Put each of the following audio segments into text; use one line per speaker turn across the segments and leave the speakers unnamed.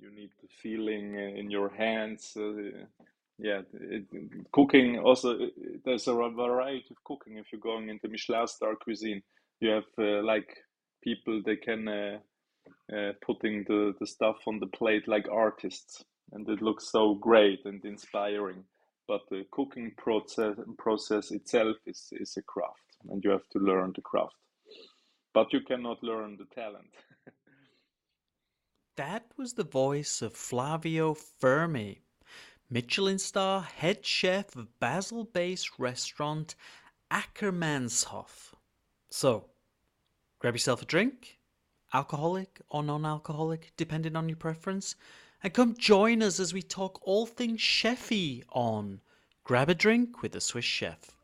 you need the feeling in your hands. Uh, yeah, it, cooking also there's a variety of cooking. If you're going into Michelin star cuisine, you have uh, like people they can uh, uh, putting the the stuff on the plate like artists, and it looks so great and inspiring. But the cooking process process itself is is a craft, and you have to learn the craft. But you cannot learn the talent.
That was the voice of Flavio Fermi Michelin star head chef of Basel based restaurant Ackermannshof. So, grab yourself a drink, alcoholic or non alcoholic, depending on your preference, and come join us as we talk all things chefy on Grab a Drink with a Swiss Chef.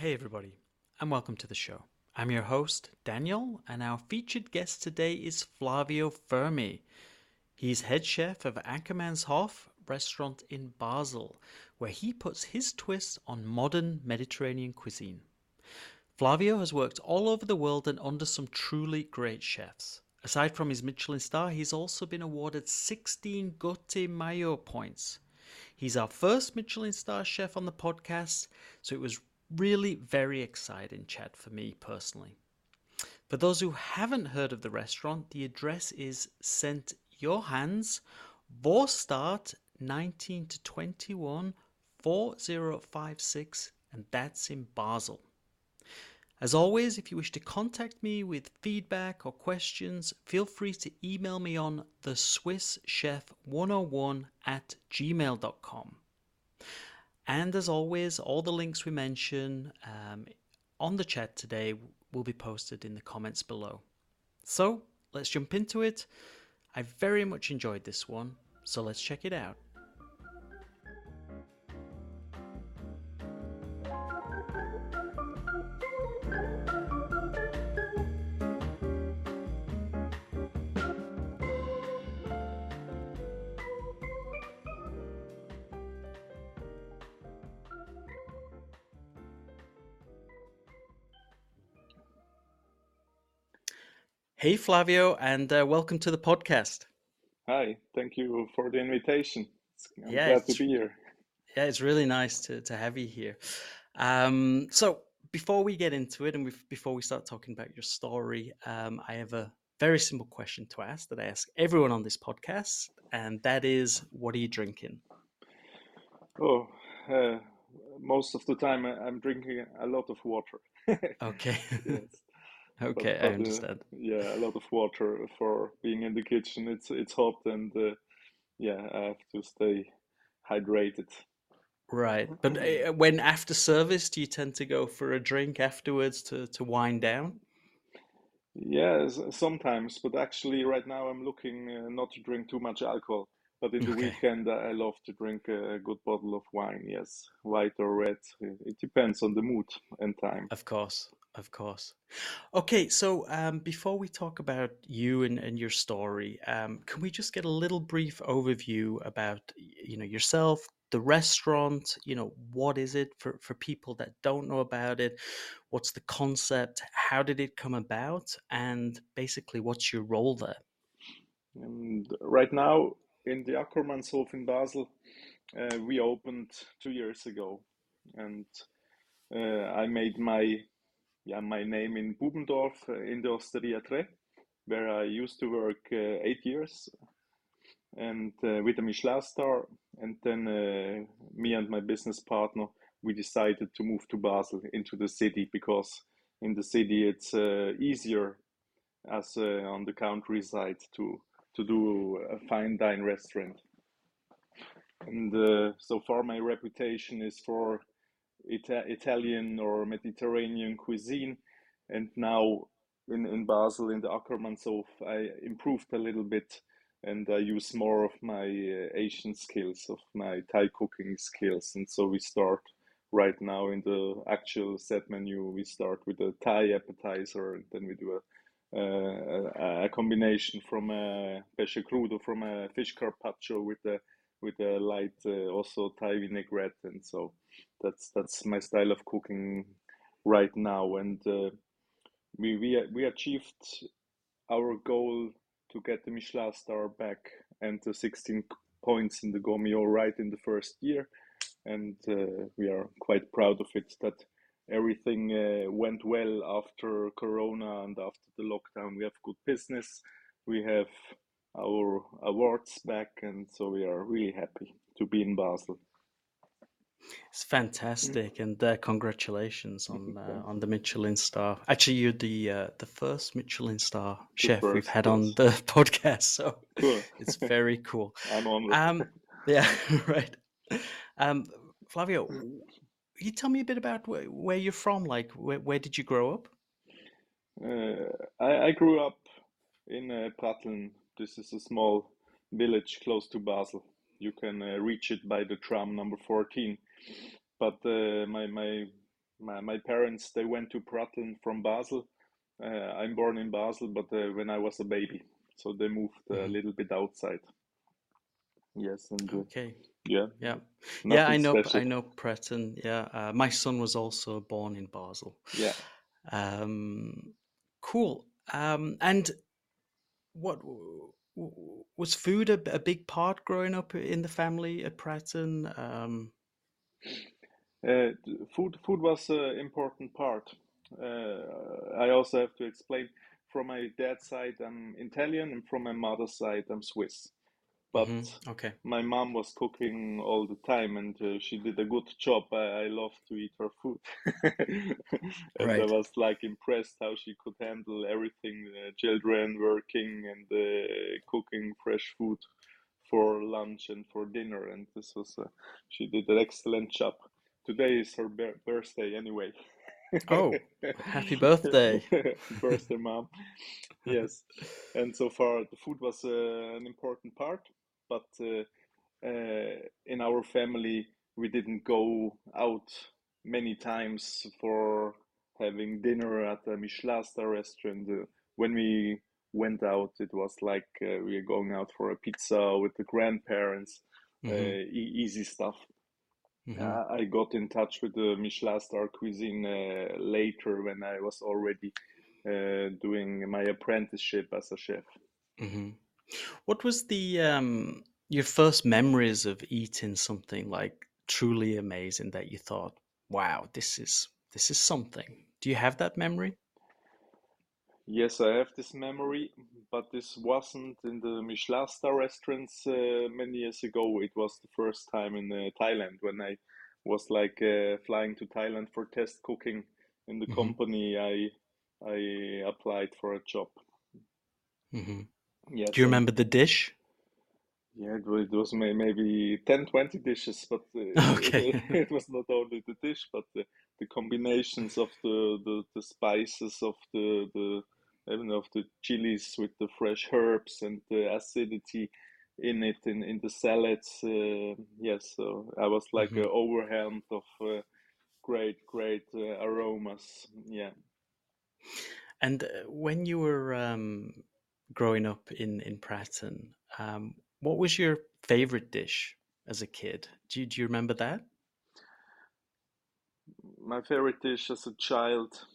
Hey, everybody, and welcome to the show. I'm your host, Daniel, and our featured guest today is Flavio Fermi. He's head chef of Ackermannshof restaurant in Basel, where he puts his twist on modern Mediterranean cuisine. Flavio has worked all over the world and under some truly great chefs. Aside from his Michelin star, he's also been awarded 16 Gault & Millau points. He's our first Michelin star chef on the podcast, so it was really very exciting chat for me personally. For those who haven't heard of the restaurant, the address is St. Johannes, Vorstadt 19 to 21 4056, and that's in Basel. As always, if you wish to contact me with feedback or questions, feel free to email me on the SwissChef101 at gmail.com. And as always, all the links we mention um, on the chat today will be posted in the comments below. So let's jump into it. I very much enjoyed this one, so let's check it out. Hey, Flavio, and uh, welcome to the podcast.
Hi, thank you for the invitation. I'm yeah, glad to be here.
Yeah, it's really nice to, to have you here. Um, so, before we get into it and before we start talking about your story, um, I have a very simple question to ask that I ask everyone on this podcast, and that is, what are you drinking?
Oh, uh, most of the time I'm drinking a lot of water.
okay. yes. Okay, but, but, I uh, understand.
Uh, yeah, a lot of water for being in the kitchen. It's it's hot and uh, yeah, I have to stay hydrated.
Right, but uh, when after service, do you tend to go for a drink afterwards to to wind down?
Yes, sometimes, but actually, right now I'm looking uh, not to drink too much alcohol. But in the okay. weekend, I love to drink a good bottle of wine. Yes, white or red. It depends on the mood and time.
Of course, of course. Okay, so um, before we talk about you and, and your story, um, can we just get a little brief overview about you know yourself, the restaurant? You know, what is it for for people that don't know about it? What's the concept? How did it come about? And basically, what's your role there?
And right now, in the Ackermannshof in Basel, uh, we opened two years ago, and uh, I made my yeah, my name in Bubendorf uh, in the Osteria Tre, where I used to work uh, eight years and uh, with a Michelin star. And then me and my business partner, we decided to move to Basel into the city because in the city it's easier as on the countryside to to do a fine dine restaurant. And uh, so far, my reputation is for Ita- Italian or Mediterranean cuisine. And now in, in Basel, in the Ackermannshof, I improved a little bit and I use more of my uh, Asian skills, of my Thai cooking skills. And so we start right now in the actual set menu, we start with a Thai appetizer, and then we do a uh, a combination from a pesce crudo from a fish carpaccio with a with a light uh, also Thai vinaigrette, and so that's that's my style of cooking right now. And uh, we we we achieved our goal to get the Michelin star back and the 16 points in the Gourmet right in the first year, and uh, we are quite proud of it that everything uh, went well after Corona and after the lockdown. We have good business. We have our awards back, and so we are really happy to be in Basel.
It's fantastic, and uh, congratulations on uh, on the Michelin star. Actually, you're the uh, the first Michelin star
The
chef we've
first,
had on the podcast, so
Cool.
it's very cool.
I'm honored.
Um, yeah, right. Um, Flavio, you tell me a bit about where, where you're from. Like, where, where did you grow up?
Uh, I, I grew up in uh, Pratteln. This is a small village close to Basel. You can uh, reach it by the tram number 14. But uh, my, my my my parents they went to Pratteln from Basel. Uh, I'm born in Basel, but uh, when I was a baby, so they moved a
Mhm.
little bit outside. Yes, and uh,
Okay,
yeah,
yeah, yeah. I
nothing
know, I know Pratteln. Yeah, uh, my son was also born in Basel.
Yeah.
Um, cool. Um, and what was food a, a big part growing up in the family at Pratteln? Um,
Uh, food food was an important part. Uh, I also have to explain from my dad's side, I'm Italian, and from my mother's side, I'm Swiss. But
mhm, Okay.
my mom was cooking all the time, and uh, she did a good job. I, I love to eat her food, and I was like impressed how she could handle everything: uh, children working and uh, cooking fresh food for lunch and for dinner. And this was uh, she did an excellent job. Today is her bir- birthday anyway.
Oh, happy birthday.
birthday, mom. Yes, and so far the food was uh, an important part, but uh, uh, in our family we didn't go out many times for having dinner at a Michelin star restaurant. Uh, when we went out, it was like uh, we are going out for a pizza with the grandparents, uh,
hmm
e- easy stuff.
hmm
Uh, I got in touch with the Michelin star cuisine uh, later when I was already uh, doing my apprenticeship as a chef.
hmm What was the um your first memories of eating something like truly amazing that you thought, wow, this is this is something? Do you have that memory?
Yes, I have this memory, but this wasn't in the Michelin star restaurants uh, many years ago. It was the first time in uh, Thailand when I was like uh, flying to Thailand for test cooking in the
hmm
company I I applied for a job.
hmm
Yes,
Do you remember the dish?
Yeah, it was, it was maybe 10, 20 dishes, but uh,
Okay.
it was not only the dish, but the, the combinations of the, the, the spices of the, the I don't know, of the chilies with the fresh herbs and the acidity in it in, in the salads. Uh, yes, so I was like
hmm
uh, overwhelmed of uh, great, great uh, aromas. Yeah.
And uh, when you were um, growing up in in Pratteln, um, what was your favorite dish as a kid? Do you, do you remember that?
My favorite dish as a child.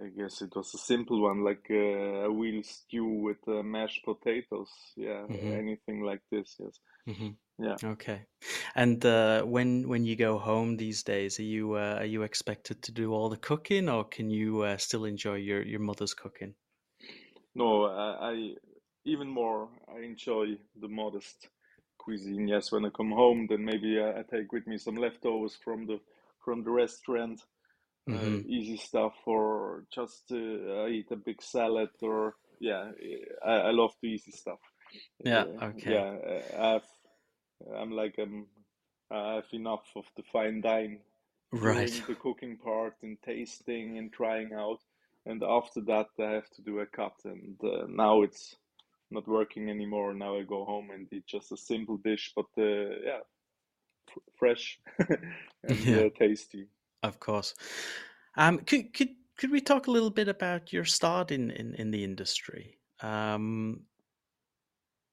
I guess it was a simple one, like uh, a wheel stew with uh, mashed potatoes. Yeah,
hmm
anything like this. Yes.
hmm
Yeah.
Okay. And uh, when when you go home these days, are you uh, are you expected to do all the cooking, or can you uh, still enjoy your your mother's cooking?
No, I, I even more. I enjoy the modest cuisine. Yes, when I come home, then maybe I, I take with me some leftovers from the from the restaurant. Uh,
hmm
easy stuff, or just uh, I eat a big salad, or yeah, I, I love the easy stuff.
Yeah.
Uh,
Okay.
yeah, uh, I've I'm like um, I have enough of the fine dine
Right.
the cooking part and tasting and trying out, and after that I have to do a cut. And uh, now it's not working anymore. Now I go home and eat just a simple dish, but uh, yeah, f- fresh and
Yeah.
uh, tasty.
Of course. Um, could could could we talk a little bit about your start in in, in the industry? Um,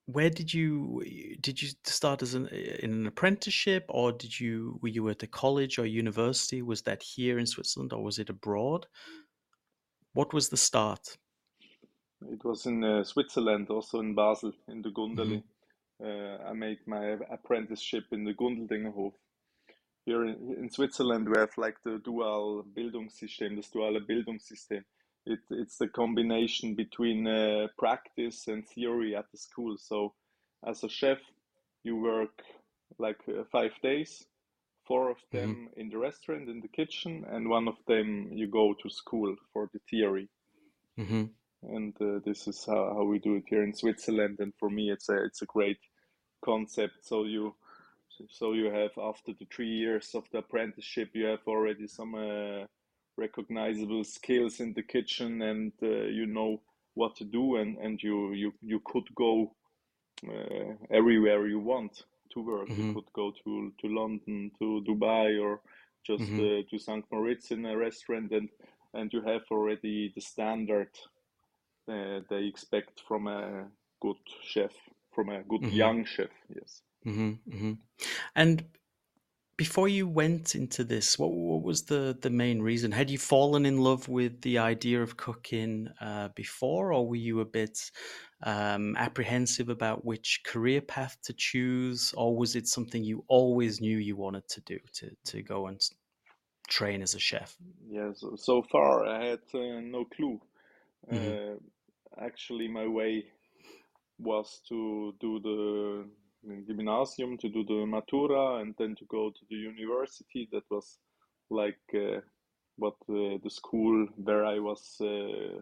where did you did you start as an in an apprenticeship, or did you were you at a college or university? Was that here in Switzerland, or was it abroad? What was the start?
It was in uh, Switzerland, also in Basel, in the
hmm
Uh, I made my apprenticeship in the Gundeldingerhof. Here in, in Switzerland, we have like the dual Bildungssystem, das duale Bildungssystem. It, it's the combination between uh, practice and theory at the school. So, as a chef, you work like uh, five days, four of
hmm
them in the restaurant, in the kitchen, and one of them you go to school for the theory.
hmm
And uh, this is how, how we do it here in Switzerland. And for me, it's a it's a great concept. So you so you have after the three years of the apprenticeship, you have already some uh, recognizable skills in the kitchen, and uh, you know what to do, and and you you you could go uh, everywhere you want to work. You
hmm
could go to to London, to Dubai, or just
hmm
uh, to St. Moritz in a restaurant, and and you have already the standard uh, they expect from a good chef, from a good
hmm
young chef. Yes.
hmm hmm And before you went into this, what what was the the main reason? Had you fallen in love with the idea of cooking uh, before, or were you a bit um, apprehensive about which career path to choose, or was it something you always knew you wanted to do to to go and train as a chef?
Yeah. So, so far, I had uh, no clue.
hmm
Uh, actually, my way was to do the gymnasium, to do the matura, and then to go to the university. That was like uh, what uh, the school where I was uh,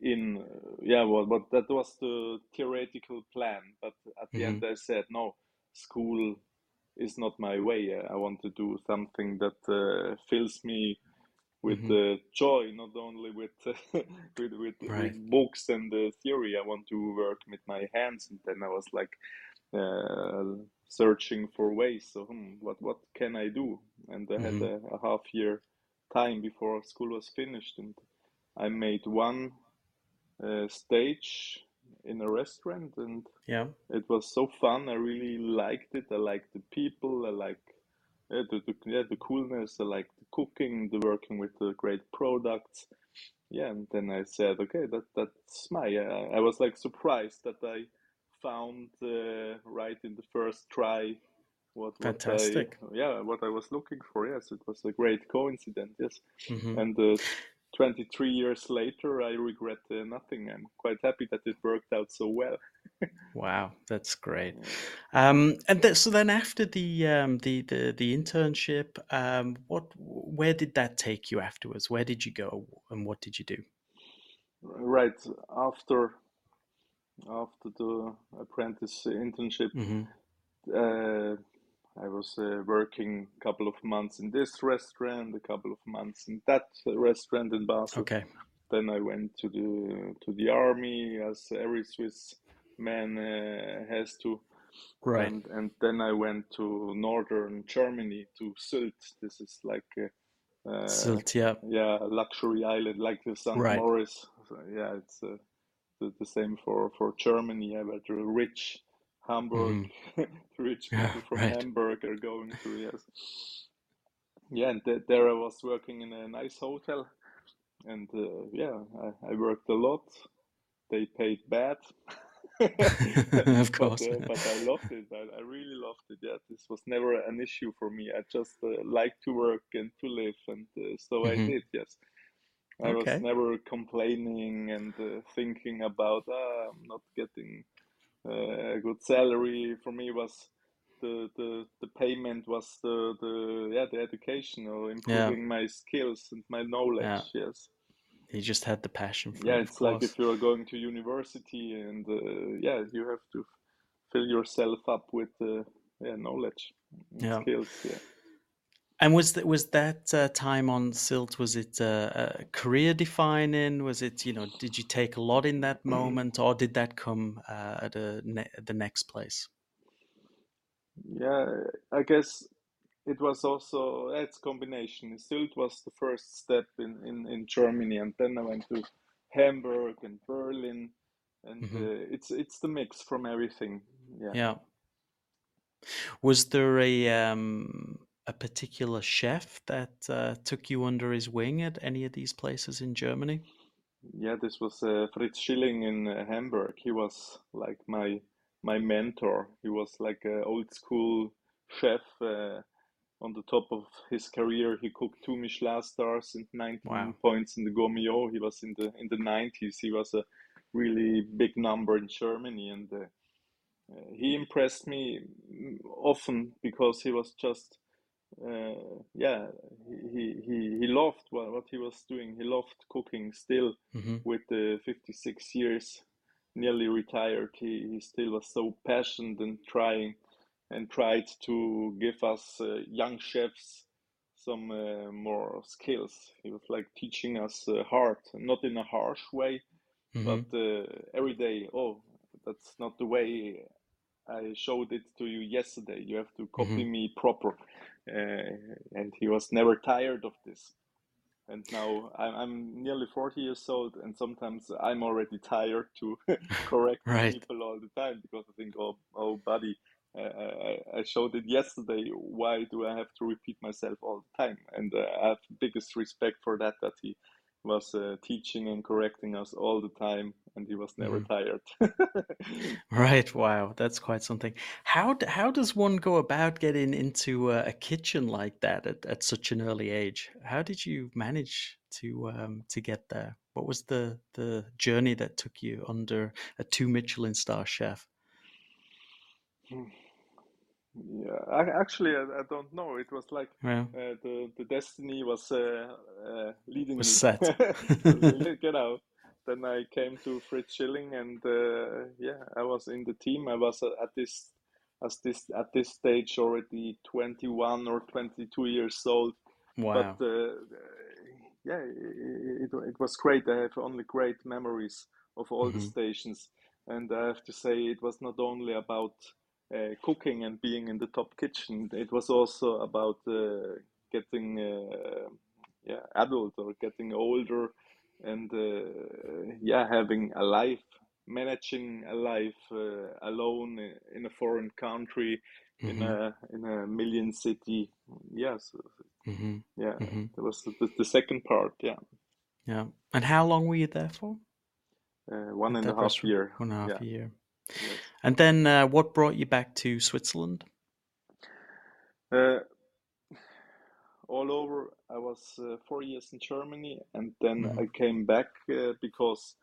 in. Uh, yeah, well, but that was the theoretical plan. But at the
hmm
end, I said, no, school is not my way. I want to do something that uh, fills me with
hmm
uh, joy, not only with with with
Right.
with books and the theory. I want to work with my hands, and then I was like uh, searching for ways. So, hmm, what what can I do? And I had
hmm
a, a half year time before school was finished, and I made one uh, stage in a restaurant, and
Yeah.
it was so fun. I really liked it. I liked the people. I like yeah, the, the yeah the coolness. I like the cooking, the working with the great products. Yeah, and then I said, okay, that that's my. I, I was like surprised that I found uh, right in the first try what what I
Fantastic.
yeah what I was looking for. Yes, it was a great coincidence. Yes,
hmm
and uh, 23 years later, I regret uh, nothing. I'm quite happy that it worked out so well.
Wow, that's great. Um, and th so then after the um, the the the internship, um, what where did that take you afterwards? Where did you go, and what did you do?
Right after after the apprentice internship,
hmm
uh, I was uh, working a couple of months in this restaurant, a couple of months in that restaurant in Basel.
Okay.
Then I went to the to the army, as every Swiss man uh, has to,
Right.
and and then I went to northern Germany to Sylt. This is like a, uh,
Sylt, yeah.
yeah, luxury island like the St.
Right.
Moritz. So, yeah, it's uh, the, the same for for Germany. Yeah, but the rich Hamburg, the rich
Yeah,
people from
right.
Hamburg are going to yes. Yeah, and th there I was working in a nice hotel, and uh, yeah, I, I worked a lot. They paid bad,
Of
but
course.
uh, but I loved it. I, I really loved it. Yeah, this was never an issue for me. I just uh, like to work and to live, and uh, so I
hmm
did. Yes, I was never complaining and uh, thinking about ah, I'm not getting uh, a good salary. For me, was the the the payment was the the yeah the education or
Yeah.
improving my skills and my
Yeah.
knowledge. Yes.
You just had the passion for
Yeah,
it,
it's like if you're going to university and uh, yeah, you have to fill yourself up with uh, yeah knowledge and
Yeah.
skills. Yeah.
And was that was that uh, time on Sylt? Was it uh, uh, career defining? Was it you know? Did you take a lot in that moment, or did that come uh, at a ne- the next place?
Yeah, I guess it was also it's combination. Sylt was the first step in, in, in Germany, and then I went to Hamburg and Berlin, and
hmm
uh, it's it's the mix from everything. Yeah.
Yeah. Was there a um, a particular chef that uh, took you under his wing at any of these places in Germany?
Yeah, this was uh, Fritz Schilling in uh, Hamburg. He was like my my mentor. He was like an old school chef. Uh, on the top of his career, he cooked two Michelin stars and 19
Wow.
points in the Gault Millau. He was in the in the 90s. He was a really big number in Germany, and uh, uh, he impressed me mm, often because he was just uh, yeah he, he he loved what, what he was doing. He loved cooking still
hmm
with the 56 years nearly retired. He, he still was so passionate and trying and tried to give us uh, young chefs some uh, more skills. He was like teaching us uh, hard, not in a harsh way, but
hmm
uh, every day. Oh, that's not the way I showed it to you yesterday. You have to copy
hmm
me proper. Uh, and he was never tired of this. And now I'm, I'm nearly 40 years old, and sometimes I'm already tired to correct
Right.
people all the time because I think, oh, oh, buddy, uh, I, I showed it yesterday. Why do I have to repeat myself all the time? And uh, I have the biggest respect for that, that he was uh, teaching and correcting us all the time, and he was never
hmm
tired.
Right. Wow. That's quite something. How how does one go about getting into a, a kitchen like that at, at such an early age? How did you manage to um, to get there? What was the the journey that took you under a two Michelin star chef?
Yeah, I, actually, I, I don't know. It was like
Well,
uh, the the destiny was uh, uh, leading
was
me.
set.
Genau. Then I came to Fritz Schilling, and uh, yeah, I was in the team. I was at this as this at this stage already 21 or 22 years old. But
Wow.
uh, yeah, it, it, was great. I have only great memories of all the
hmm
stations, and I have to say it was not only about uh, cooking and being in the top kitchen. It was also about uh, getting uh, yeah adult or getting older, and uh, yeah having a life, managing a life uh, alone in a foreign country, in
hmm
a in a million city. Yes,
hmm
yeah,
hmm
that was the, the second part. Yeah,
Yeah. And how long were you there for
uh, one and a half year.
One and a half
Yeah,
year.
yes.
And then uh, what brought you back to Switzerland?
All over, I was uh, four years in Germany, and then
hmm
I came back uh, because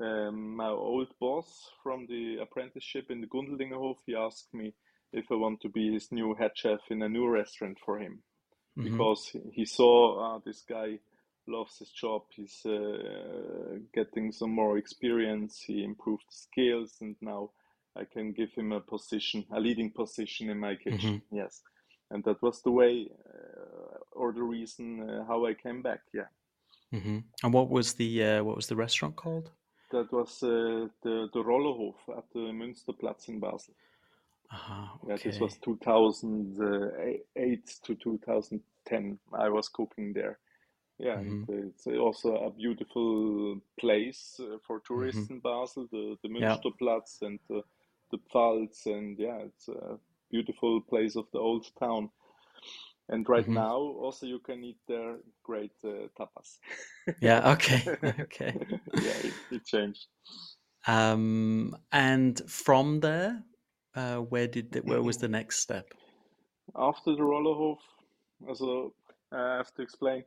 um, my old boss from the apprenticeship in the Gundeldingerhof, he asked me if I want to be his new head chef in a new restaurant for him
hmm
because he saw uh, this guy loves his job. He's uh, getting some more experience. He improved skills, and now I can give him a position, a leading position in my kitchen. Yes, and that was the way uh, or the reason uh, how I came back. Yeah,
hmm And what was the uh, what was the restaurant called?
that was uh, the the Rollerhof at the Münsterplatz in Basel.
Ah,
Yeah, this was 2008 to 2010. I was cooking there. Yeah, and
hmm
it's also a beautiful place for tourists in Basel, the, the
Yeah.
Münsterplatz and the, the Pfalz, and yeah, it's a beautiful place of the old town. And right
hmm
now, also you can eat there great uh, tapas.
Yeah. Okay. Okay.
Yeah, it, it changed.
Um, and from there, uh, where did the, where was the next step?
After the Rollerhof, also I have to explain,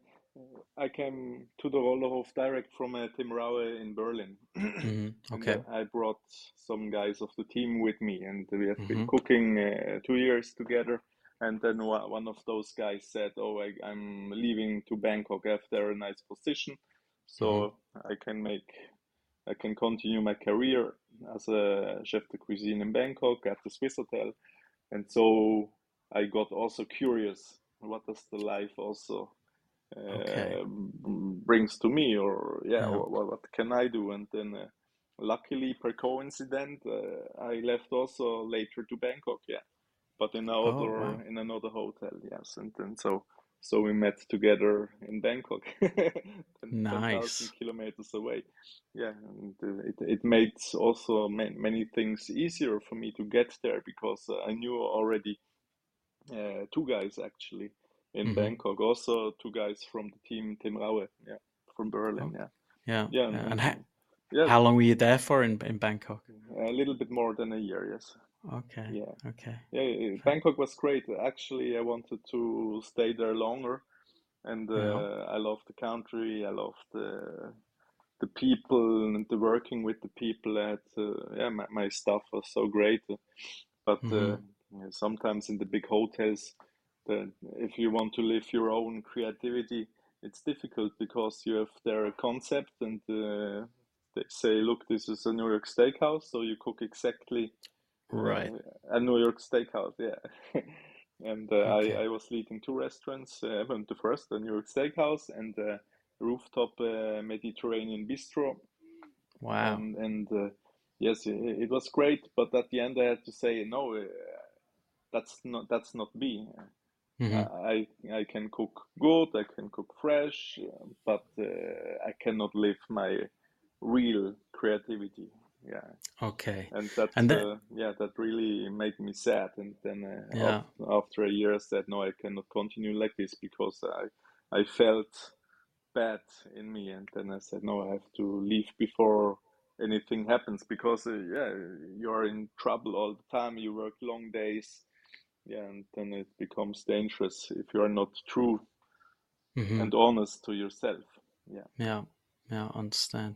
I came to the Rollerhof direct from uh, Tim Raue in Berlin.
hmm
And
Okay.
uh, I brought some guys of the team with me, and we have been
hmm
cooking uh, two years together. And then one one of those guys said, "Oh, I, I'm leaving to Bangkok. after a nice position, so I can make, I can continue my career as a chef de cuisine in Bangkok at the Swissôtel." And so I got also curious, what does the life also
Okay.
uh, brings to me, or yeah,
Yeah.
what, what can I do? And then, uh, luckily, per coincidence, uh, I left also later to Bangkok. Yeah, but in
Oh,
another
wow.
in another hotel. Yes, and then so so we met together in Bangkok, 10 10,000
Nice.
kilometers away. Yeah, and uh, it it made also ma many things easier for me to get there because I knew already uh, two guys actually in
hmm
Bangkok, also two guys from the team Tim Raue, yeah, from Berlin.
Oh,
Yeah,
yeah,
yeah, and,
yeah. And how,
yeah,
how long were you there for in in Bangkok?
a little bit more than a year. Yes.
Okay,
Yeah.
okay.
Yeah, Bangkok was great. Actually, I wanted to stay there longer, and
Yeah.
uh, I love the country. I love the the people and the working with the people. At uh, yeah, my, my staff was so great. But uh, yeah, sometimes in the big hotels, the, if you want to live your own creativity, it's difficult because you have their concept and uh, they say, look, this is a New York steakhouse, so you cook exactly
Right.
uh, a New York steakhouse, yeah. And uh, I,
Okay.
I was leading two restaurants. Uh, the first, the New York Steakhouse, and uh, rooftop uh, Mediterranean bistro.
Wow.
And and uh, yes, it, it was great. But at the end, I had to say, no, uh, that's not that's not me.
Hmm
I I can cook good, I can cook fresh, uh, but uh, I cannot live my real creativity. Yeah,
Okay.
and that
And then,
uh, yeah, that really made me sad. And then uh,
yeah.
after after a year, I said, no, I cannot continue like this because I I felt bad in me. And then I said, no, I have to leave before anything happens because uh, yeah, you're in trouble all the time. You work long days. Yeah, and then it becomes dangerous if you are not true
hmm
and honest to yourself. Yeah.
Yeah. Yeah. Understand.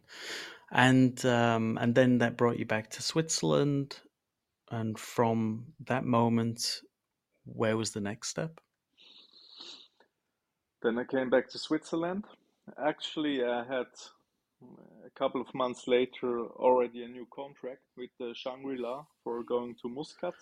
And um, and then that brought you back to Switzerland. And from that moment, where was the next step?
Then I came back to Switzerland. Actually, I had a couple of months later already a new contract with the Shangri-La for going to Muscat.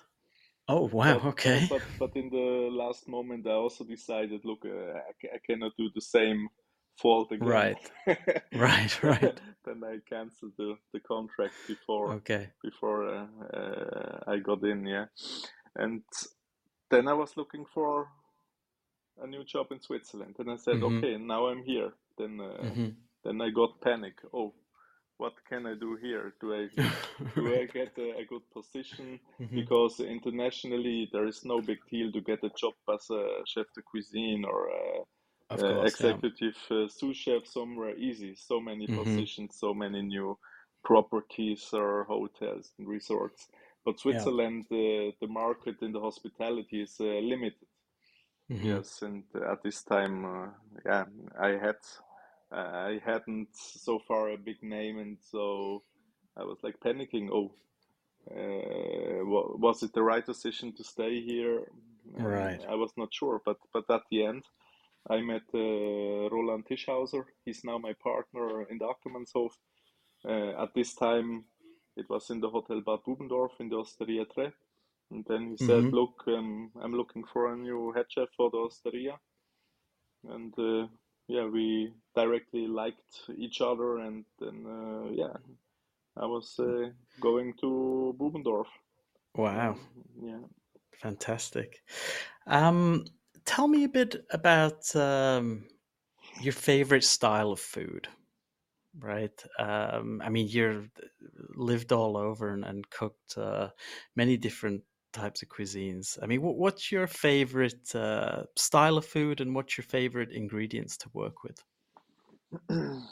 Oh, wow.
But
Okay.
but but in the last moment, I also decided, look, uh, I, I cannot do the same fault again.
Right. Right. Right.
Then I canceled the, the contract before
Okay.
before uh, uh, I got in, yeah. And then I was looking for a new job in Switzerland, and I said,
hmm
okay, now I'm here. Then uh,
hmm
then I got panic. Oh, what can I do here? Do I do I get a, a good position?
hmm
Because internationally there is no big deal to get a job as a chef de cuisine or a,
Of
a
course. Yeah.
executive uh, sous chef somewhere easy. So many
hmm
positions, so many new properties or hotels and resorts. But Switzerland, uh, the market in the hospitality is uh, limited.
hmm
Yes, and at this time, uh, yeah, I had I hadn't so far a big name, and so I was like panicking. Oh, uh, was it the right decision to stay here?
Right.
I was not sure, but but at the end, I met uh, Roland Tischhauser. He's now my partner in the Ackermannshof. Uh, at this time, it was in the Hotel Bad Bubendorf in the Osteria Tre. And then he said,
hmm
"Look, um, I'm looking for a new head chef for the Osteria." And uh, yeah, we directly liked each other, and then uh, yeah, I was uh, going to Bubendorf.
Wow.
Um, yeah.
Fantastic. Um, tell me a bit about um, your favorite style of food, right? Um, I mean, you've lived all over and, and cooked uh, many different types of cuisines. I mean, what, what's your favorite uh, style of food and what's your favorite ingredients to work with?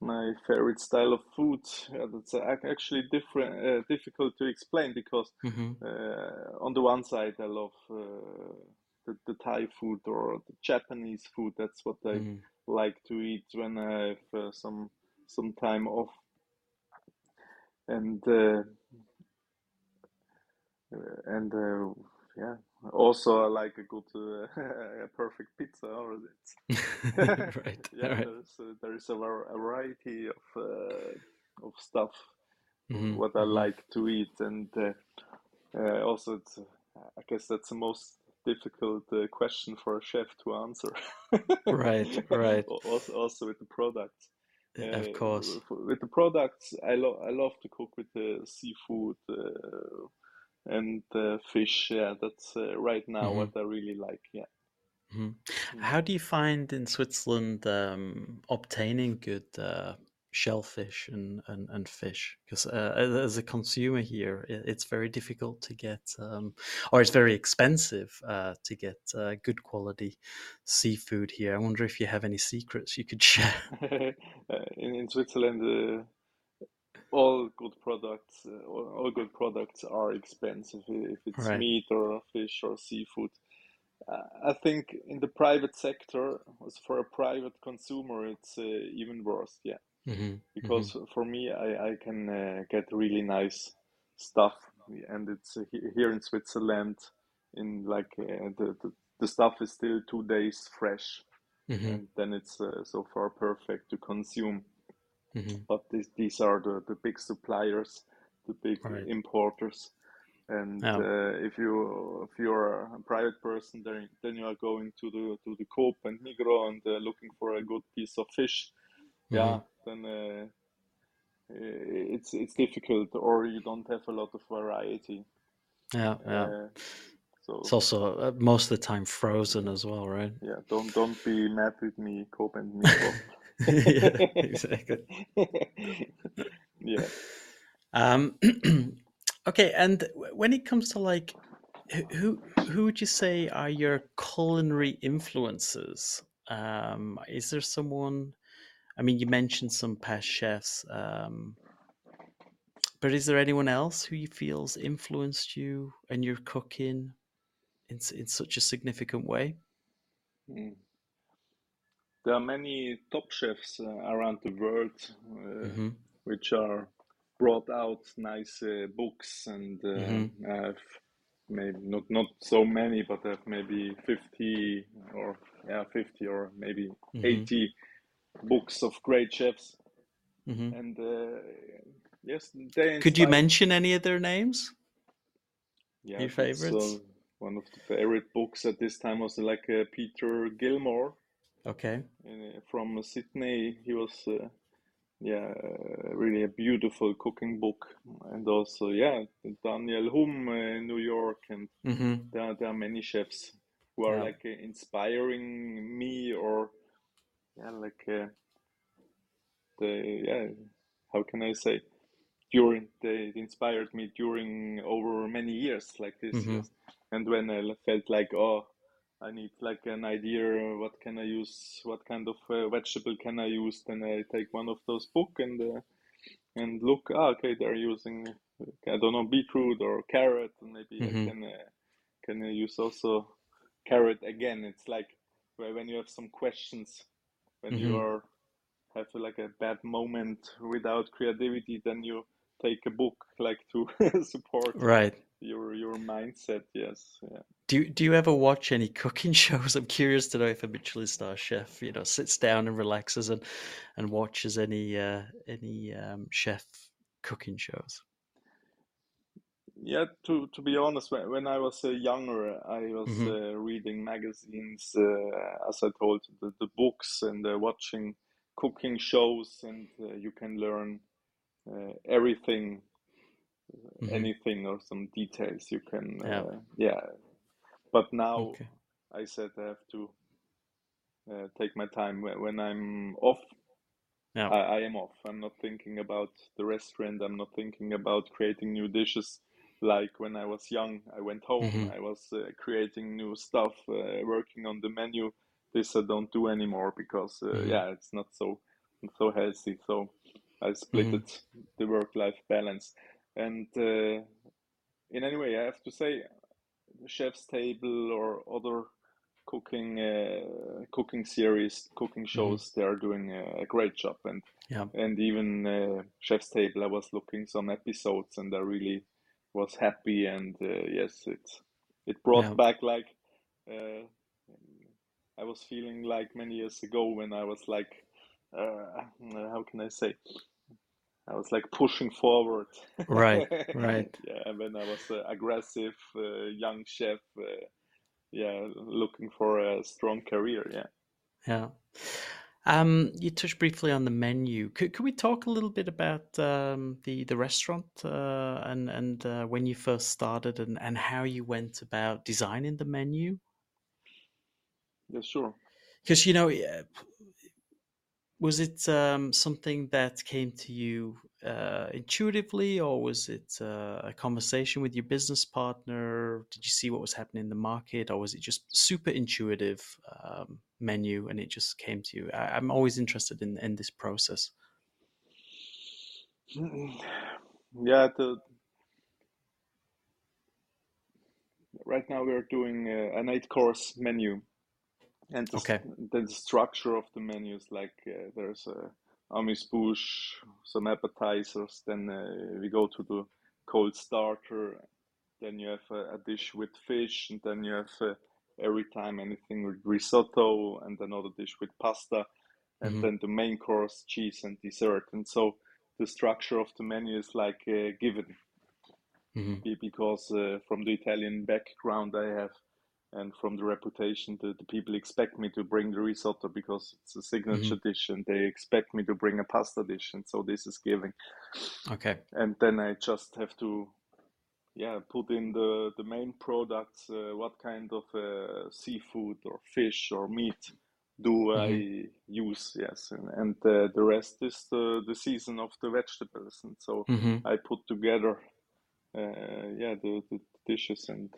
My favorite style of food, yeah, that's actually different, uh, difficult to explain because
hmm
uh, on the one side I love uh, the, the Thai food or the Japanese food. That's what I
hmm
like to eat when I have uh, some some time off. And uh, uh, and uh, yeah, also I like a good, uh, a perfect pizza. Or it's
Right.
yeah,
Right.
there's a, there is a a variety of uh, of stuff
hmm
what I
hmm
like to eat, and uh, uh, also it's uh, I guess that's the most difficult uh, question for a chef to answer.
Right. Right.
Also, also with the products.
Of
Uh,
course.
with the products, I love I love to cook with the seafood, uh, and uh, fish. Yeah, that's uh, right now
hmm
what I really like. Yeah.
hmm
Mm.
How do you find in Switzerland um, obtaining good uh, shellfish and, and, and fish? Because uh, as a consumer here, it's very difficult to get, um, or it's very expensive uh, to get uh, good quality seafood here. I wonder if you have any secrets you could share.
In, in Switzerland, uh, all good products, uh, all, good products are expensive. If it's
Right.
meat or fish or seafood. Uh, I think in the private sector, for a private consumer, it's uh, even worse. Yeah,
hmm hmm
because for me, I I can uh, get really nice stuff, and it's uh, here in Switzerland. In like uh, the, the the stuff is still two days fresh,
hmm
and then it's uh, so far perfect to consume.
Hmm
But these these are the the big suppliers, the big
Right.
importers. And
Yeah.
uh, if you if you're a private person, then then you are going to the to the Coop and Migros and uh, looking for a good piece of fish.
hmm
Yeah, then uh, it's it's difficult, or you don't have a lot of variety.
Yeah. Yeah.
Uh, so
It's also uh, most of the time frozen as well, right?
yeah, don't don't be mad with me, Coop and Migros.
yeah, exactly.
Yeah.
Um, okay, and when it comes to like, who who who would you say are your culinary influences? Um, is there someone? I mean, you mentioned some past chefs, um, but is there anyone else who you feels influenced you and your cooking in in such a significant way?
Mm. There are many top chefs uh, around the world uh,
Mm-hmm.
which are brought out nice uh, books and uh,
Mm-hmm.
have maybe not not so many, but have maybe 50 or yeah 50 or maybe
Mm-hmm.
80 books of great chefs.
Mm-hmm.
And uh, yes, they
Could you mention any of their names?
Yeah,
Your favorites?
uh, one of the favorite books at this time was like uh, Peter Gilmore.
Okay.
uh, from Sydney. He was, uh, yeah, uh, really a beautiful cooking book, and also, yeah, Daniel Humm in New York, and
Mm-hmm.
there there are many chefs who are
Yeah.
like uh, inspiring me, or yeah, like uh, the yeah, how can I say? During they inspired me during over many years, like this,
Mm-hmm.
And when I felt like, oh, I need like an idea, what can I use, what kind of uh, vegetable can I use? Then I take one of those book and uh, and look. Ah, okay, they're using uh, I don't know beetroot or carrot, and maybe I
Mm-hmm.
can uh, can I use also carrot again. It's like when you have some questions, when you
Mm-hmm.
are have like a bad moment without creativity, then you take a book like to support
Right.
Your your mindset. Yes, yeah.
Do you, do you ever watch any cooking shows? I'm curious to know if a Michelin star chef, you know, sits down and relaxes and and watches any uh, any um, chef cooking shows.
Yeah, to to be honest, when, when I was uh, younger, I was
hmm
uh, reading magazines, uh, as I told you, the, the books and uh, watching cooking shows, and uh, you can learn uh, everything,
hmm
anything, or some details you can,
Yeah.
uh, yeah. But now
Okay.
I said I have to uh, take my time when, when I'm off.
Yeah.
I, I am off. I'm not thinking about the restaurant. I'm not thinking about creating new dishes. Like when I was young, I went home,
hmm
I was uh, creating new stuff, uh, working on the menu. This I don't do anymore because, uh,
hmm
yeah, it's not so so healthy. So I split
hmm
it, the work-life balance. And uh, in any way, I have to say, Chef's Table or other cooking uh, cooking series, cooking
hmm
shows, they are doing a, a great job. And
Yeah.
and even uh, Chef's Table, I was looking some episodes and I really was happy. And uh, yes, it it brought
Yeah.
back like uh, I was feeling like many years ago when I was like, uh, how can I say? I was like pushing forward.
Right. Right.
Yeah, when I was an aggressive uh, young chef, uh, yeah, looking for a strong career. Yeah.
Yeah. Um, you touched briefly on the menu. Could, could we talk a little bit about um, the the restaurant uh, and and uh, when you first started and, and how you went about designing the menu?
Yeah, sure.
Because you know, uh, was it um, something that came to you uh, intuitively, or was it uh, a conversation with your business partner? Did you see what was happening in the market, or was it just super intuitive um, menu and it just came to you? I, I'm always interested in in this process.
Yeah, the right now we're doing uh, an eight course menu, and the,
Okay.
the structure of the menu is like uh, there's a amuse bouche, some appetizers, then uh, we go to the cold starter, then you have a, a dish with fish, and then you have uh, every time anything with risotto, and another dish with pasta, and
hmm
then the main course, cheese and dessert. And so the structure of the menu is like uh, given
hmm
be- because uh, from the Italian background I have and from the reputation, the, the people expect me to bring the risotto because it's a signature dish and they expect me to bring a pasta dish. And so this is giving.
Okay.
And then I just have to, yeah, put in the, the main products, uh, what kind of uh, seafood or fish or meat do
hmm
I use? Yes. And, and uh, the rest is the, the season of the vegetables. And so
hmm
I put together uh, yeah, the, the dishes and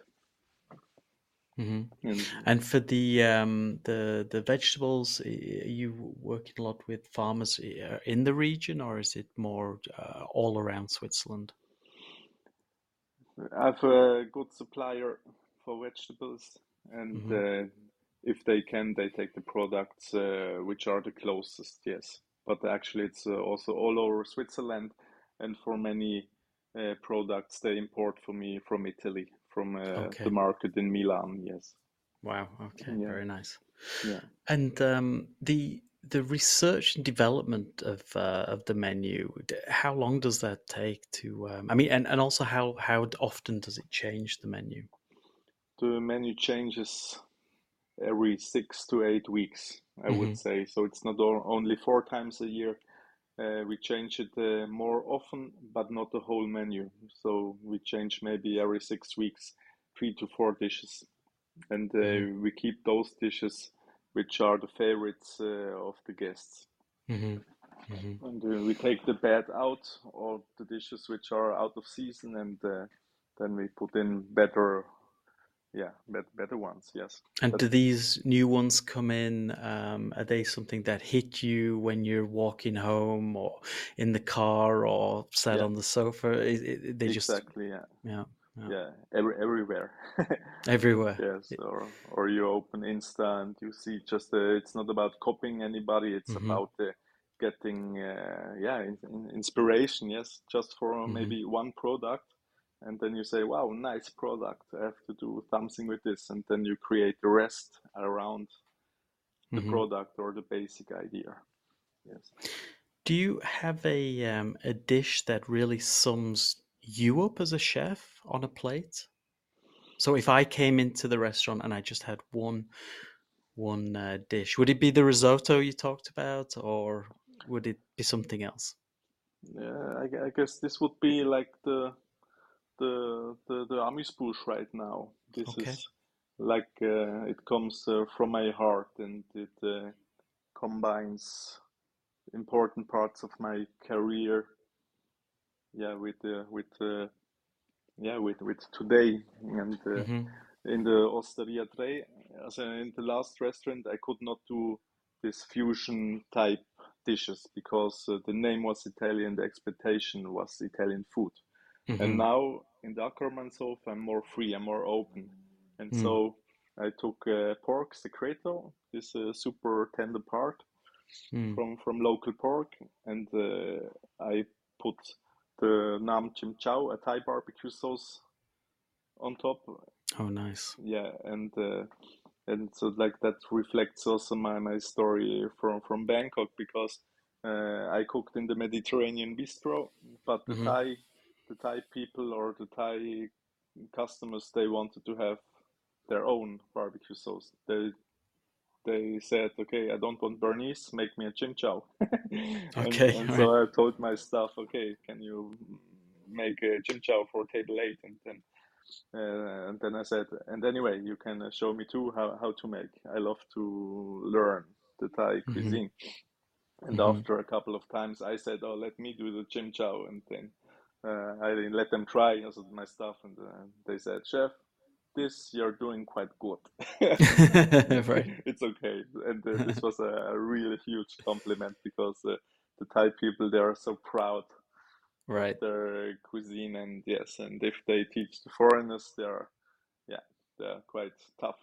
hmm
and
And for the um, the the vegetables, are you working a lot with farmers uh, in the region, or is it more uh, all around Switzerland?
I have a good supplier for vegetables, and
hmm
uh, if they can, they take the products uh, which are the closest. Yes, but actually, it's uh, also all over Switzerland, and for many uh, products, they import for me from Italy, from uh, the market in Milan. Yes,
Wow. Okay.
yeah,
Very nice.
yeah.
And um, the the research and development of uh, of the menu, how long does that take to? Um, I mean, and, and also how how often does it change the menu?
The menu changes every six to eight weeks, I
hmm
would say. So it's not o- only four times a year. Uh, we change it uh, more often, but not the whole menu. So we change maybe every six weeks, three to four dishes, and uh, we keep those dishes which are the favorites uh, of the guests.
hmm hmm
And uh, we take the bad out, or the dishes which are out of season, and uh, then we put in better, yeah, bet better ones. Yes,
And
but
do these new ones come in? Um, are they something that hit you when you're walking home or in the car or sat
yeah,
on the sofa? Is it, they just,
exactly. Yeah,
yeah, yeah,
yeah, every everywhere.
everywhere.
Yes, or or you open Insta and you see just uh, it's not about copying anybody. It's
Mm-hmm,
about uh, getting uh, yeah in, in inspiration. Yes, just for
mm-hmm,
maybe one product, and then you say, "Wow, nice product. I have to do something with this," and then you create the rest around the
mm-hmm.
product or the basic idea. Yes.
Do you have a um, a dish that really sums you up as a chef on a plate? So if I came into the restaurant and I just had one one uh, dish, would it be the risotto you talked about, or would it be something else?
Uh, I, I guess this would be like the the the the bouche right now. This
Okay.
is like uh, it comes uh, from my heart and it uh, combines important parts of my career. Yeah, with uh, with uh, yeah with with today and uh,
Mm-hmm.
in the Osteria Tre, as in the last restaurant, I could not do this fusion type dishes because uh, the name was Italian, the expectation was Italian food. And
Mm-hmm.
now in the Ackermannshof, I'm more free, I'm more open. And
Mm.
so I took uh, pork secreto, this uh, super tender part
Mm.
from, from local pork, and uh, I put the Nam Chim Chow, a Thai barbecue sauce, on top.
Oh, nice.
Yeah, and uh, and so like that reflects also my, my story from from Bangkok because uh, I cooked in the Mediterranean bistro, but the
Mm-hmm.
Thai the Thai people or the Thai customers they wanted to have their own barbecue sauce. They they said, okay, I don't want Béarnaise, make me a chim chow. and,
Okay,
and
all
so
right.
I told my staff, okay, can you make a chim chow for table eight? And then uh, and then I said, and anyway, you can uh, show me too how, how to make. I love to learn the Thai
Mm-hmm.
cuisine. And
Mm-hmm.
after a couple of times, I said, "Oh, let me do the chim chow," and then uh, I let them try also my stuff, and uh, they said, "Chef, this you're doing quite good.
Right.
It's okay." And uh, this was a, really huge compliment because uh, the Thai people they are so proud
Right.
of their cuisine, and yes, and if they teach the foreigners, they are, yeah, they're quite tough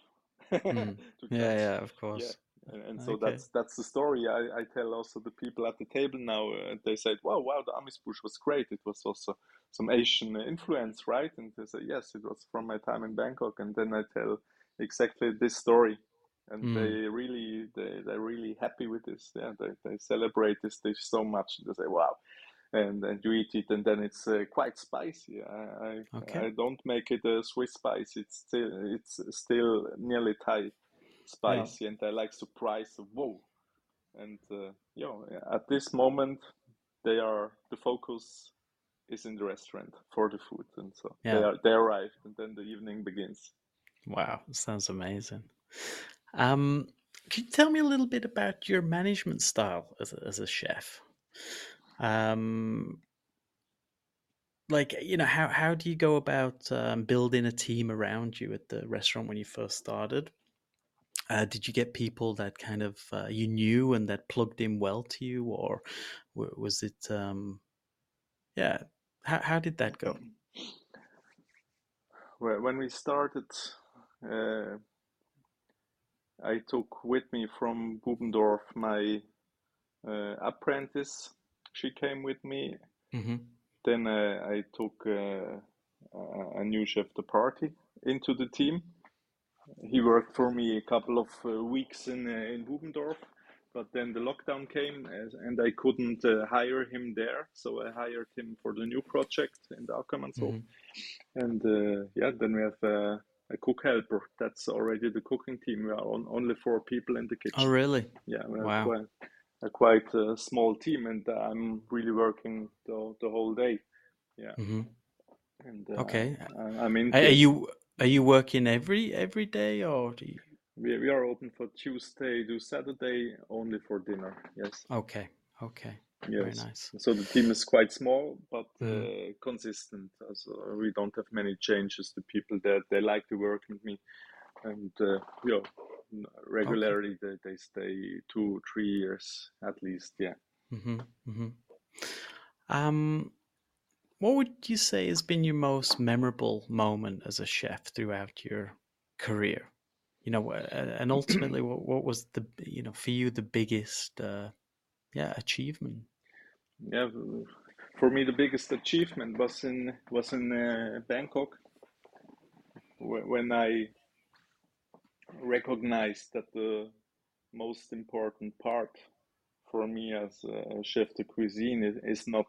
Mm. Yeah, yeah, of course.
And, and so
Okay.
that's that's the story I, I tell also the people at the table now. Uh, they said, "Wow, wow, the amuse bouche was great. It was also some Asian influence, right?" And they say, "Yes, it was from my time in Bangkok." And then I tell exactly this story, and
Mm.
they really they they're really happy with this. Yeah, they they celebrate this dish so much. They say, "Wow." And, and you eat it, and then it's uh, quite spicy. I, I
Okay.
I don't make it a Swiss spice. It's still it's still nearly Thai
Yeah.
spicy and I like surprise whoa and uh, you know at this moment they are the focus is in the restaurant for the food and so they are they arrived and then the evening begins
Wow. Sounds amazing. Um, could you tell me a little bit about your management style as a, as a chef? Um, like you know how how do you go about um, building a team around you at the restaurant when you first started uh, did you get people that kind of uh, you knew and that plugged in well to you or was it um yeah how, how did that go?
Wh- when we started uh, I took with me from Bubendorf my uh, apprentice. She came with me.
Hmm
then uh, I took uh, a a new chef de partie into the team he worked for me a couple of uh, weeks in uh, in Bubendorf, but then the lockdown came as, and I couldn't uh, hire him there, so I hired him for the new project in the Ackermannshof.
hmm
And uh, yeah, then we have uh, a cook helper. That's already the cooking team. We are on, only four people in the kitchen.
oh really
Yeah, we
wow
quite a quite uh, small team, and I'm really working the, the whole day. Yeah,
hmm
and uh,
okay
I- into
are you are you working every every day or do you
We, we are open for Tuesday to Saturday only for dinner. Yes,
okay okay very nice
So the team is quite small but uh, consistent. So we don't have many changes. The people that they like to work with me, and uh, yeah,
okay
regularly they, they stay two, three years at least. Yeah.
hmm hmm um What would you say has been your most memorable moment as a chef throughout your career? You know, and ultimately, what, what was the you know for you the biggest uh, yeah achievement?
Yeah. For me, the biggest achievement was in was in uh, Bangkok wh- when I recognized that the most important part for me as a chef de cuisine is, is not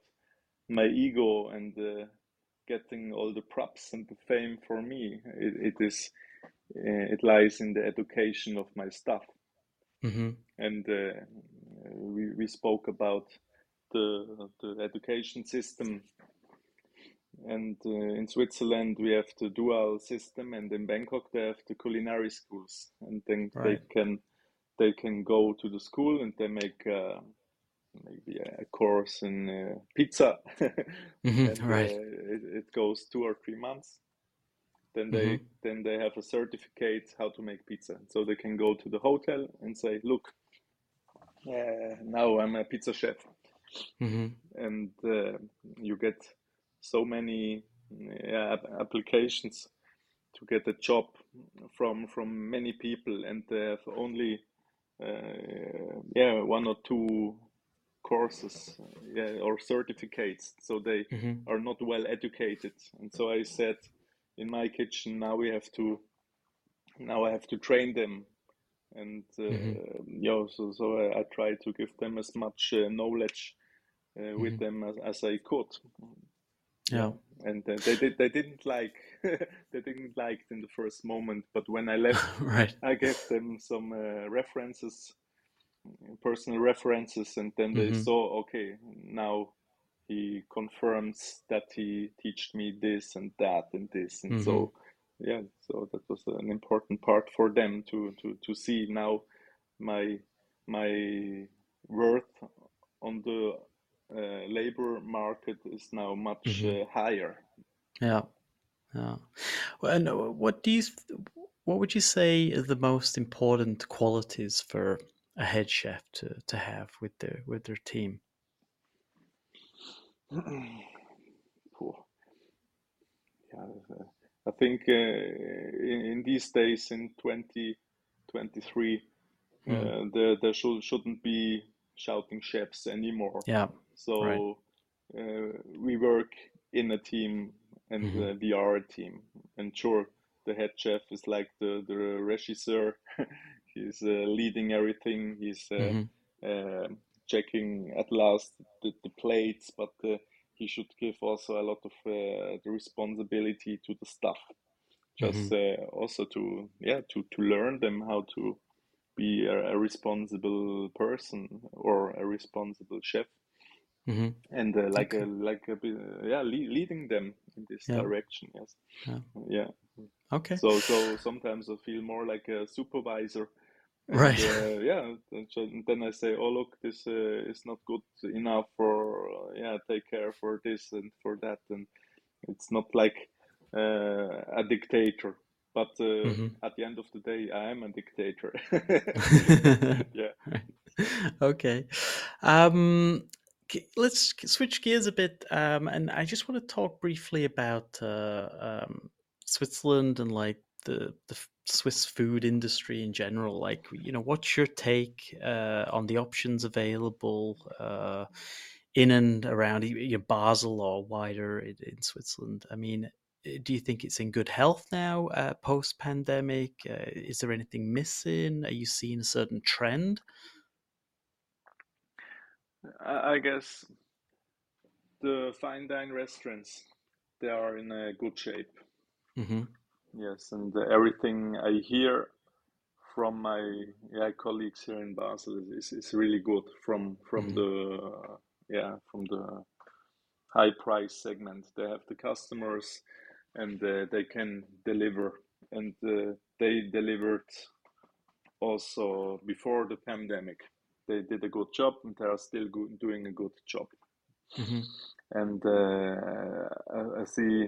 my ego and uh, getting all the props and the fame for me. It, it is uh, it lies in the education of my staff,
hmm
and uh, we we spoke about the the education system. And uh, in Switzerland, we have the dual system, and in Bangkok, they have the culinary schools, and then they can they can go to the school and they make uh, maybe a course in uh, pizza,
hmm
and
Right.
uh, it, it goes two or three months. Then they then they have a certificate how to make pizza, so they can go to the hotel and say, "Look, uh, now I'm a pizza chef,"
hmm
and uh, you get so many applications to get a job from from many people, and they have only uh, yeah one or two courses yeah, or certificates, so they
hmm
are not well educated. And so I said, in my kitchen now we have to now I have to train them, and uh,
hmm
yeah, so so I, I try to give them as much uh, knowledge uh, with
hmm
them as, as I could.
Yeah.
And uh, they did. They didn't like. they didn't like it in the first moment. But when I left,
right.
I gave them some uh, references, personal references, and then they
hmm
saw. Okay, now he confirms that he taught me this and that and this, and
hmm
so yeah. So that was an important part for them to to to see now my my worth on the uh, labor market is now much
hmm
uh, higher.
Yeah. Yeah. Well, and uh, what do you what would you say are the most important qualities for a head chef to, to have with their with their team?
Yeah, uh, I think uh, in, in these days in 2023
Mm.
uh, there there should shouldn't be shouting chefs anymore.
Yeah. Right.
So uh, we work in a team and
hmm
uh, we are a team. And sure, the head chef is like the the regisseur. He's uh, leading everything. He's uh,
hmm
uh, checking at last the, the plates, but uh, he should give also a lot of uh, the responsibility to the staff. Just uh, also to yeah to to learn them how to be a, a responsible person or a responsible chef
hmm
and uh, like
Okay.
a like a yeah le leading them in this
Yeah.
direction yes
Yeah.
yeah
Okay.
so so sometimes I feel more like a supervisor and
Right.
uh, yeah and then I say oh look this uh, is not good enough for uh, yeah take care for this and for that and it's not like uh, a dictator but uh,
hmm
at the end of the day I am a dictator yeah
Okay. Um, let's switch gears a bit, um, and I just want to talk briefly about uh, um, Switzerland and like the the Swiss food industry in general. Like, you know, what's your take uh, on the options available uh, in and around you know, Basel or wider in, in Switzerland? I mean, do you think it's in good health now, uh, post pandemic? Uh, is there anything missing? Are you seeing a certain trend?
I, guess the fine dine restaurants they are in a good shape
hmm
yes and uh, everything I hear from my yeah, colleagues here in Basel is, is, really good from from
hmm
the uh, yeah from the high price segment. They have the customers and uh, they can deliver and uh, they delivered also before the pandemic. They did a good job and they are still good, doing a good job.
hmm
And uh, I see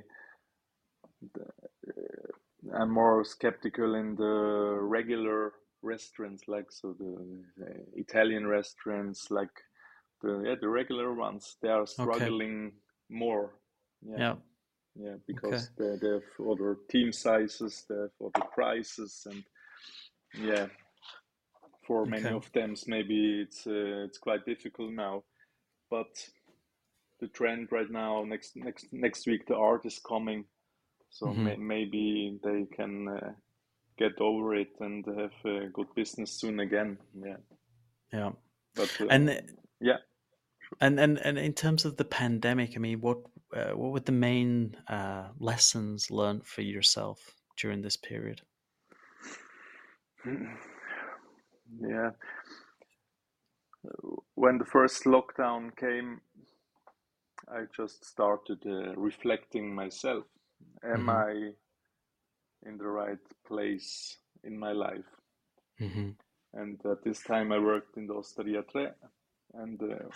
I'm more skeptical in the regular restaurants, like so the, the Italian restaurants, like the yeah the regular ones. They are
Okay.
struggling more. Yeah,
Yeah.
yeah,
Okay.
because they, they have other team sizes, they have other prices, and yeah, for many
Okay.
of them, maybe it's uh, it's quite difficult now. But the trend right now, next next next week, the art is coming, so
hmm
may, maybe they can uh, get over it and have a good business soon again. Yeah,
Yeah.
but uh,
And
yeah,
and and and in terms of the pandemic, I mean, what uh, what were the main uh, lessons learned for yourself during this period?
yeah. When the first lockdown came, I just started uh, reflecting myself. Am
hmm
I in the right place in my life?
hmm
And at this time, I worked in the Osteria Tre. And uh,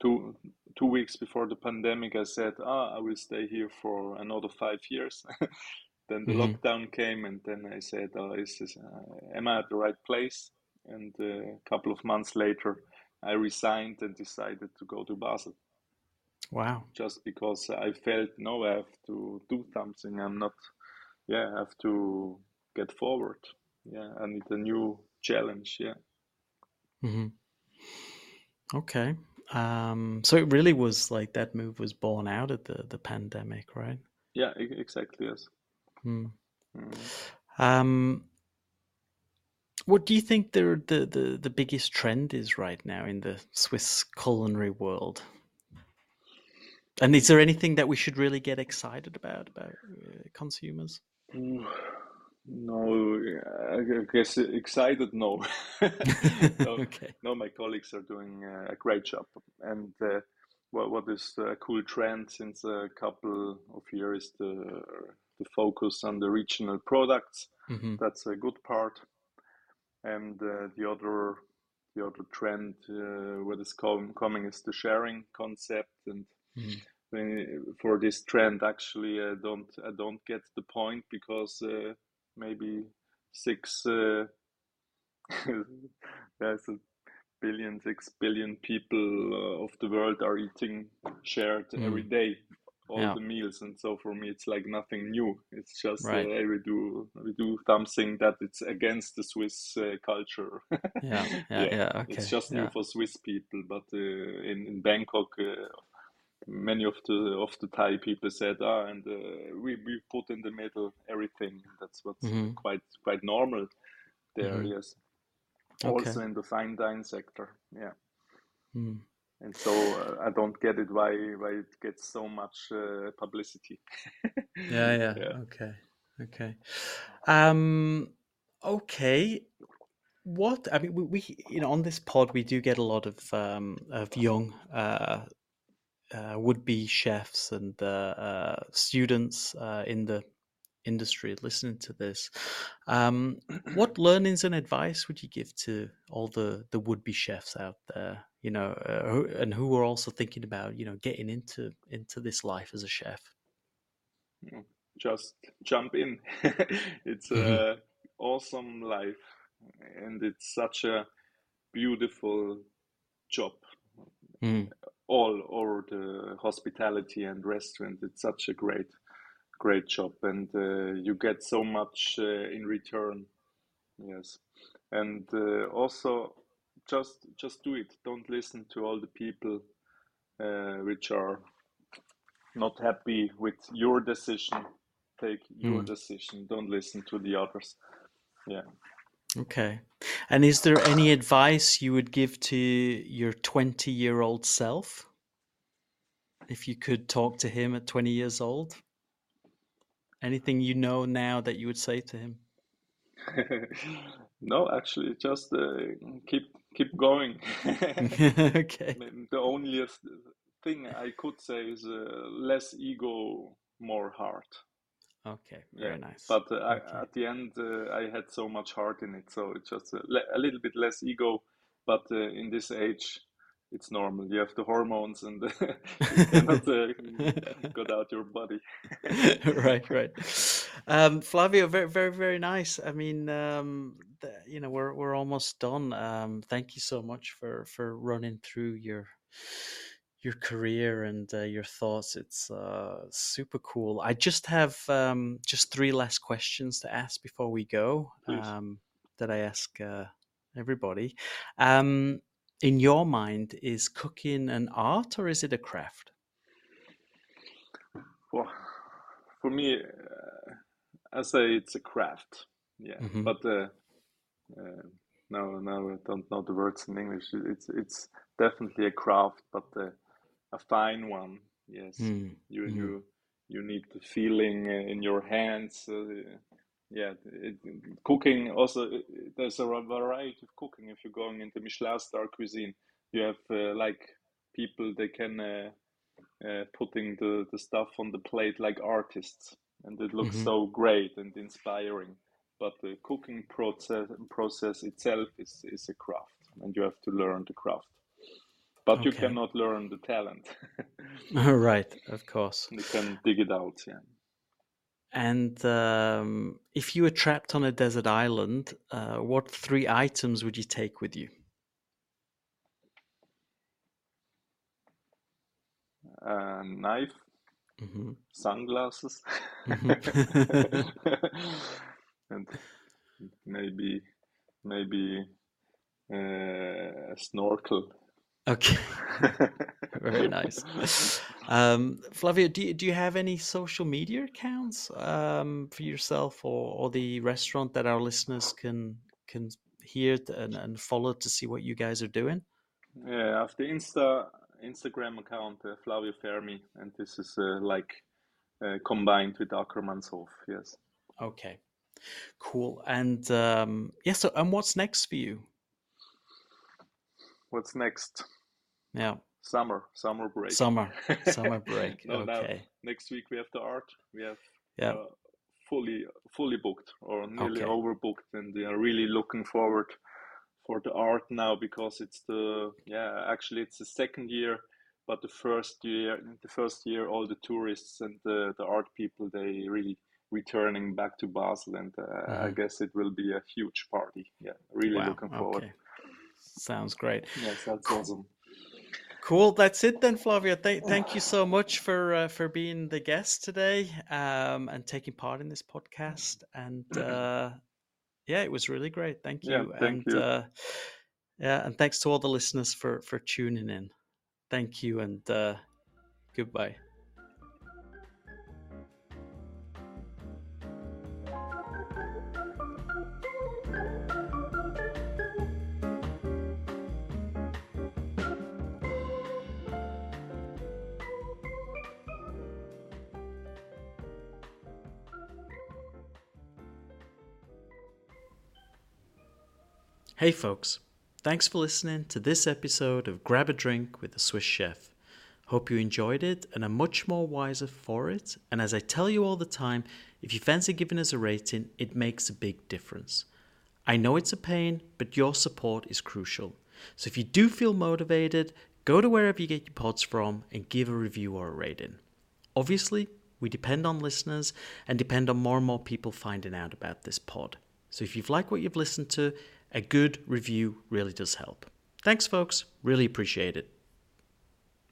two two weeks before the pandemic, I said, "Ah, I will stay here for another five years." Then the
hmm
lockdown came, and then I said, "Oh, is this, uh, am I at the right place?" And uh, a couple of months later, I resigned and decided to go to Basel,
Wow.
just because I felt, no, I have to do something. I'm not, yeah, I have to get forward. Yeah, I need a new challenge. Yeah.
Mm-hmm. Okay. Um, so it really was like that move was born out of the the pandemic, right?
Yeah, exactly. Yes.
Mm.
Mm.
Um, what do you think the, the the the biggest trend is right now in the Swiss culinary world? And is there anything that we should really get excited about about uh, consumers?
Mm, No, I guess excited. No, no,
okay.
no. My colleagues are doing uh, a great job, and uh, what what is a cool trend since a couple of years the the focus on the regional products.
hmm
That's a good part, and uh, the other the other trend uh, what is com coming is the sharing concept, and when, for this trend actually I don't I don't get the point because uh, maybe six uh, there's a billion six billion people uh, of the world are eating shared every
Mm.
day all
Yeah.
the meals and so for me it's like nothing new it's just uh,
Right.
hey, we do we do something that it's against the Swiss uh, culture
Yeah. Yeah.
yeah
Yeah.
it's
Okay.
just new for Swiss people but uh, in in Bangkok uh, many of the of the Thai people said, ah, and uh, we we put in the middle everything. That's what's
hmm
quite quite normal there.
hmm
Yes,
Okay.
also in the fine dine sector. Yeah,
Mm.
and so uh, I don't get it why why it gets so much uh, publicity.
Yeah. Yeah.
Yeah.
Okay. Okay. Um. Okay. What I mean, we, we you know on this pod we do get a lot of um of young uh, uh would-be chefs and uh, uh students uh in the industry listening to this. Um, what learnings and advice would you give to all the the would-be chefs out there? You know, uh, who, and who are also thinking about you know getting into into this life as a chef.
Mm, Just jump in. It's
hmm
a awesome life, and it's such a beautiful job.
Mm.
All over the hospitality and restaurant. It's such a great, great job, and uh, you get so much uh, in return. Yes, and uh, also just just do it. Don't listen to all the people uh, which are not happy with your decision. Take your
Mm.
decision. Don't listen to the others. Yeah.
Okay. And is there any advice you would give to your 20 year old self? If you could talk to him at 20 years old? Anything you know now that you would say to him?
No, actually, just uh, keep keep going.
okay.
The only thing I could say is uh, less ego, more heart.
Okay.
Yeah,
Very nice.
but uh, I, at the end, uh, I had so much heart in it, so it's just a, le- a little bit less ego. But uh, in this age, it's normal. You have the hormones, and you cannot uh, get out your body.
right, right. Um, Flavio, very, very, very nice. I mean, um, the, you know, we're we're almost done. Um, thank you so much for for running through your your career and uh, your thoughts. It's uh, super cool. I just have um, just three last questions to ask before we go. Um, that I ask uh, everybody. Um, in your mind, is cooking an art or is it a craft?
For, for me, uh, I say it's a craft. Yeah,
hmm
but uh, uh, no, no, I don't know the words in English. It's it's definitely a craft, but uh, a fine one. Yes,
Mm,
you
mm,
you you need the feeling uh, in your hands. Uh, yeah, it, cooking also. uh, There's a variety of cooking. If you're going into Michelin star cuisine, you have uh, like people they can uh, uh, putting the the stuff on the plate like artists, and it looks
mhm.
so great and inspiring. But the cooking process process itself is is a craft, and you have to learn the craft. But you cannot learn the talent.
right, of course.
You can dig it out, yeah.
And um, if you were trapped on a desert island, uh, what three items would you take with you?
A knife,
hmm
sunglasses,
hmm
and maybe maybe uh, a snorkel.
Okay, very nice. Um, Flavio, do you, do you have any social media accounts um, for yourself or, or the restaurant that our listeners can can hear and, and follow to see what you guys are doing?
Yeah, I have the Insta Instagram account, uh, Flavio Fermi, and this is uh, like uh, combined with Ackermannshof. Yes.
Okay. Cool. And um, yeah, so and what's next for you?
What's next?
Yeah.
Summer, summer break.
Summer, summer break.
no, now,
okay.
next week we have the art. We have
Yeah.
uh, fully fully booked or nearly
Okay.
overbooked, and we are really looking forward for the art now because it's the yeah actually it's the second year, but the first year the first year all the tourists and the the art people they really returning back to Basel, and uh, I
Mhm.
guess it will be a huge party. Yeah, really
Wow.
looking forward.
Okay. Sounds great.
Yes, that's awesome.
Cool. That's it then, Flavio. Th- thank you so much for uh, for being the guest today um, and taking part in this podcast. And uh, yeah, it was really great. Thank you.
Yeah, thank
and
you.
Uh, yeah, and thanks to all the listeners for for tuning in. Thank you and uh, goodbye. Hey, folks. Thanks for listening to this episode of Grab a Drink with the Swiss Chef. Hope you enjoyed it and are much more wiser for it. And as I tell you all the time, if you fancy giving us a rating, it makes a big difference. I know it's a pain, but your support is crucial. So if you do feel motivated, go to wherever you get your pods from and give a review or a rating. Obviously, we depend on listeners and depend on more and more people finding out about this pod. So if you've liked what you've listened to, a good review really does help. Thanks, folks. Really appreciate it.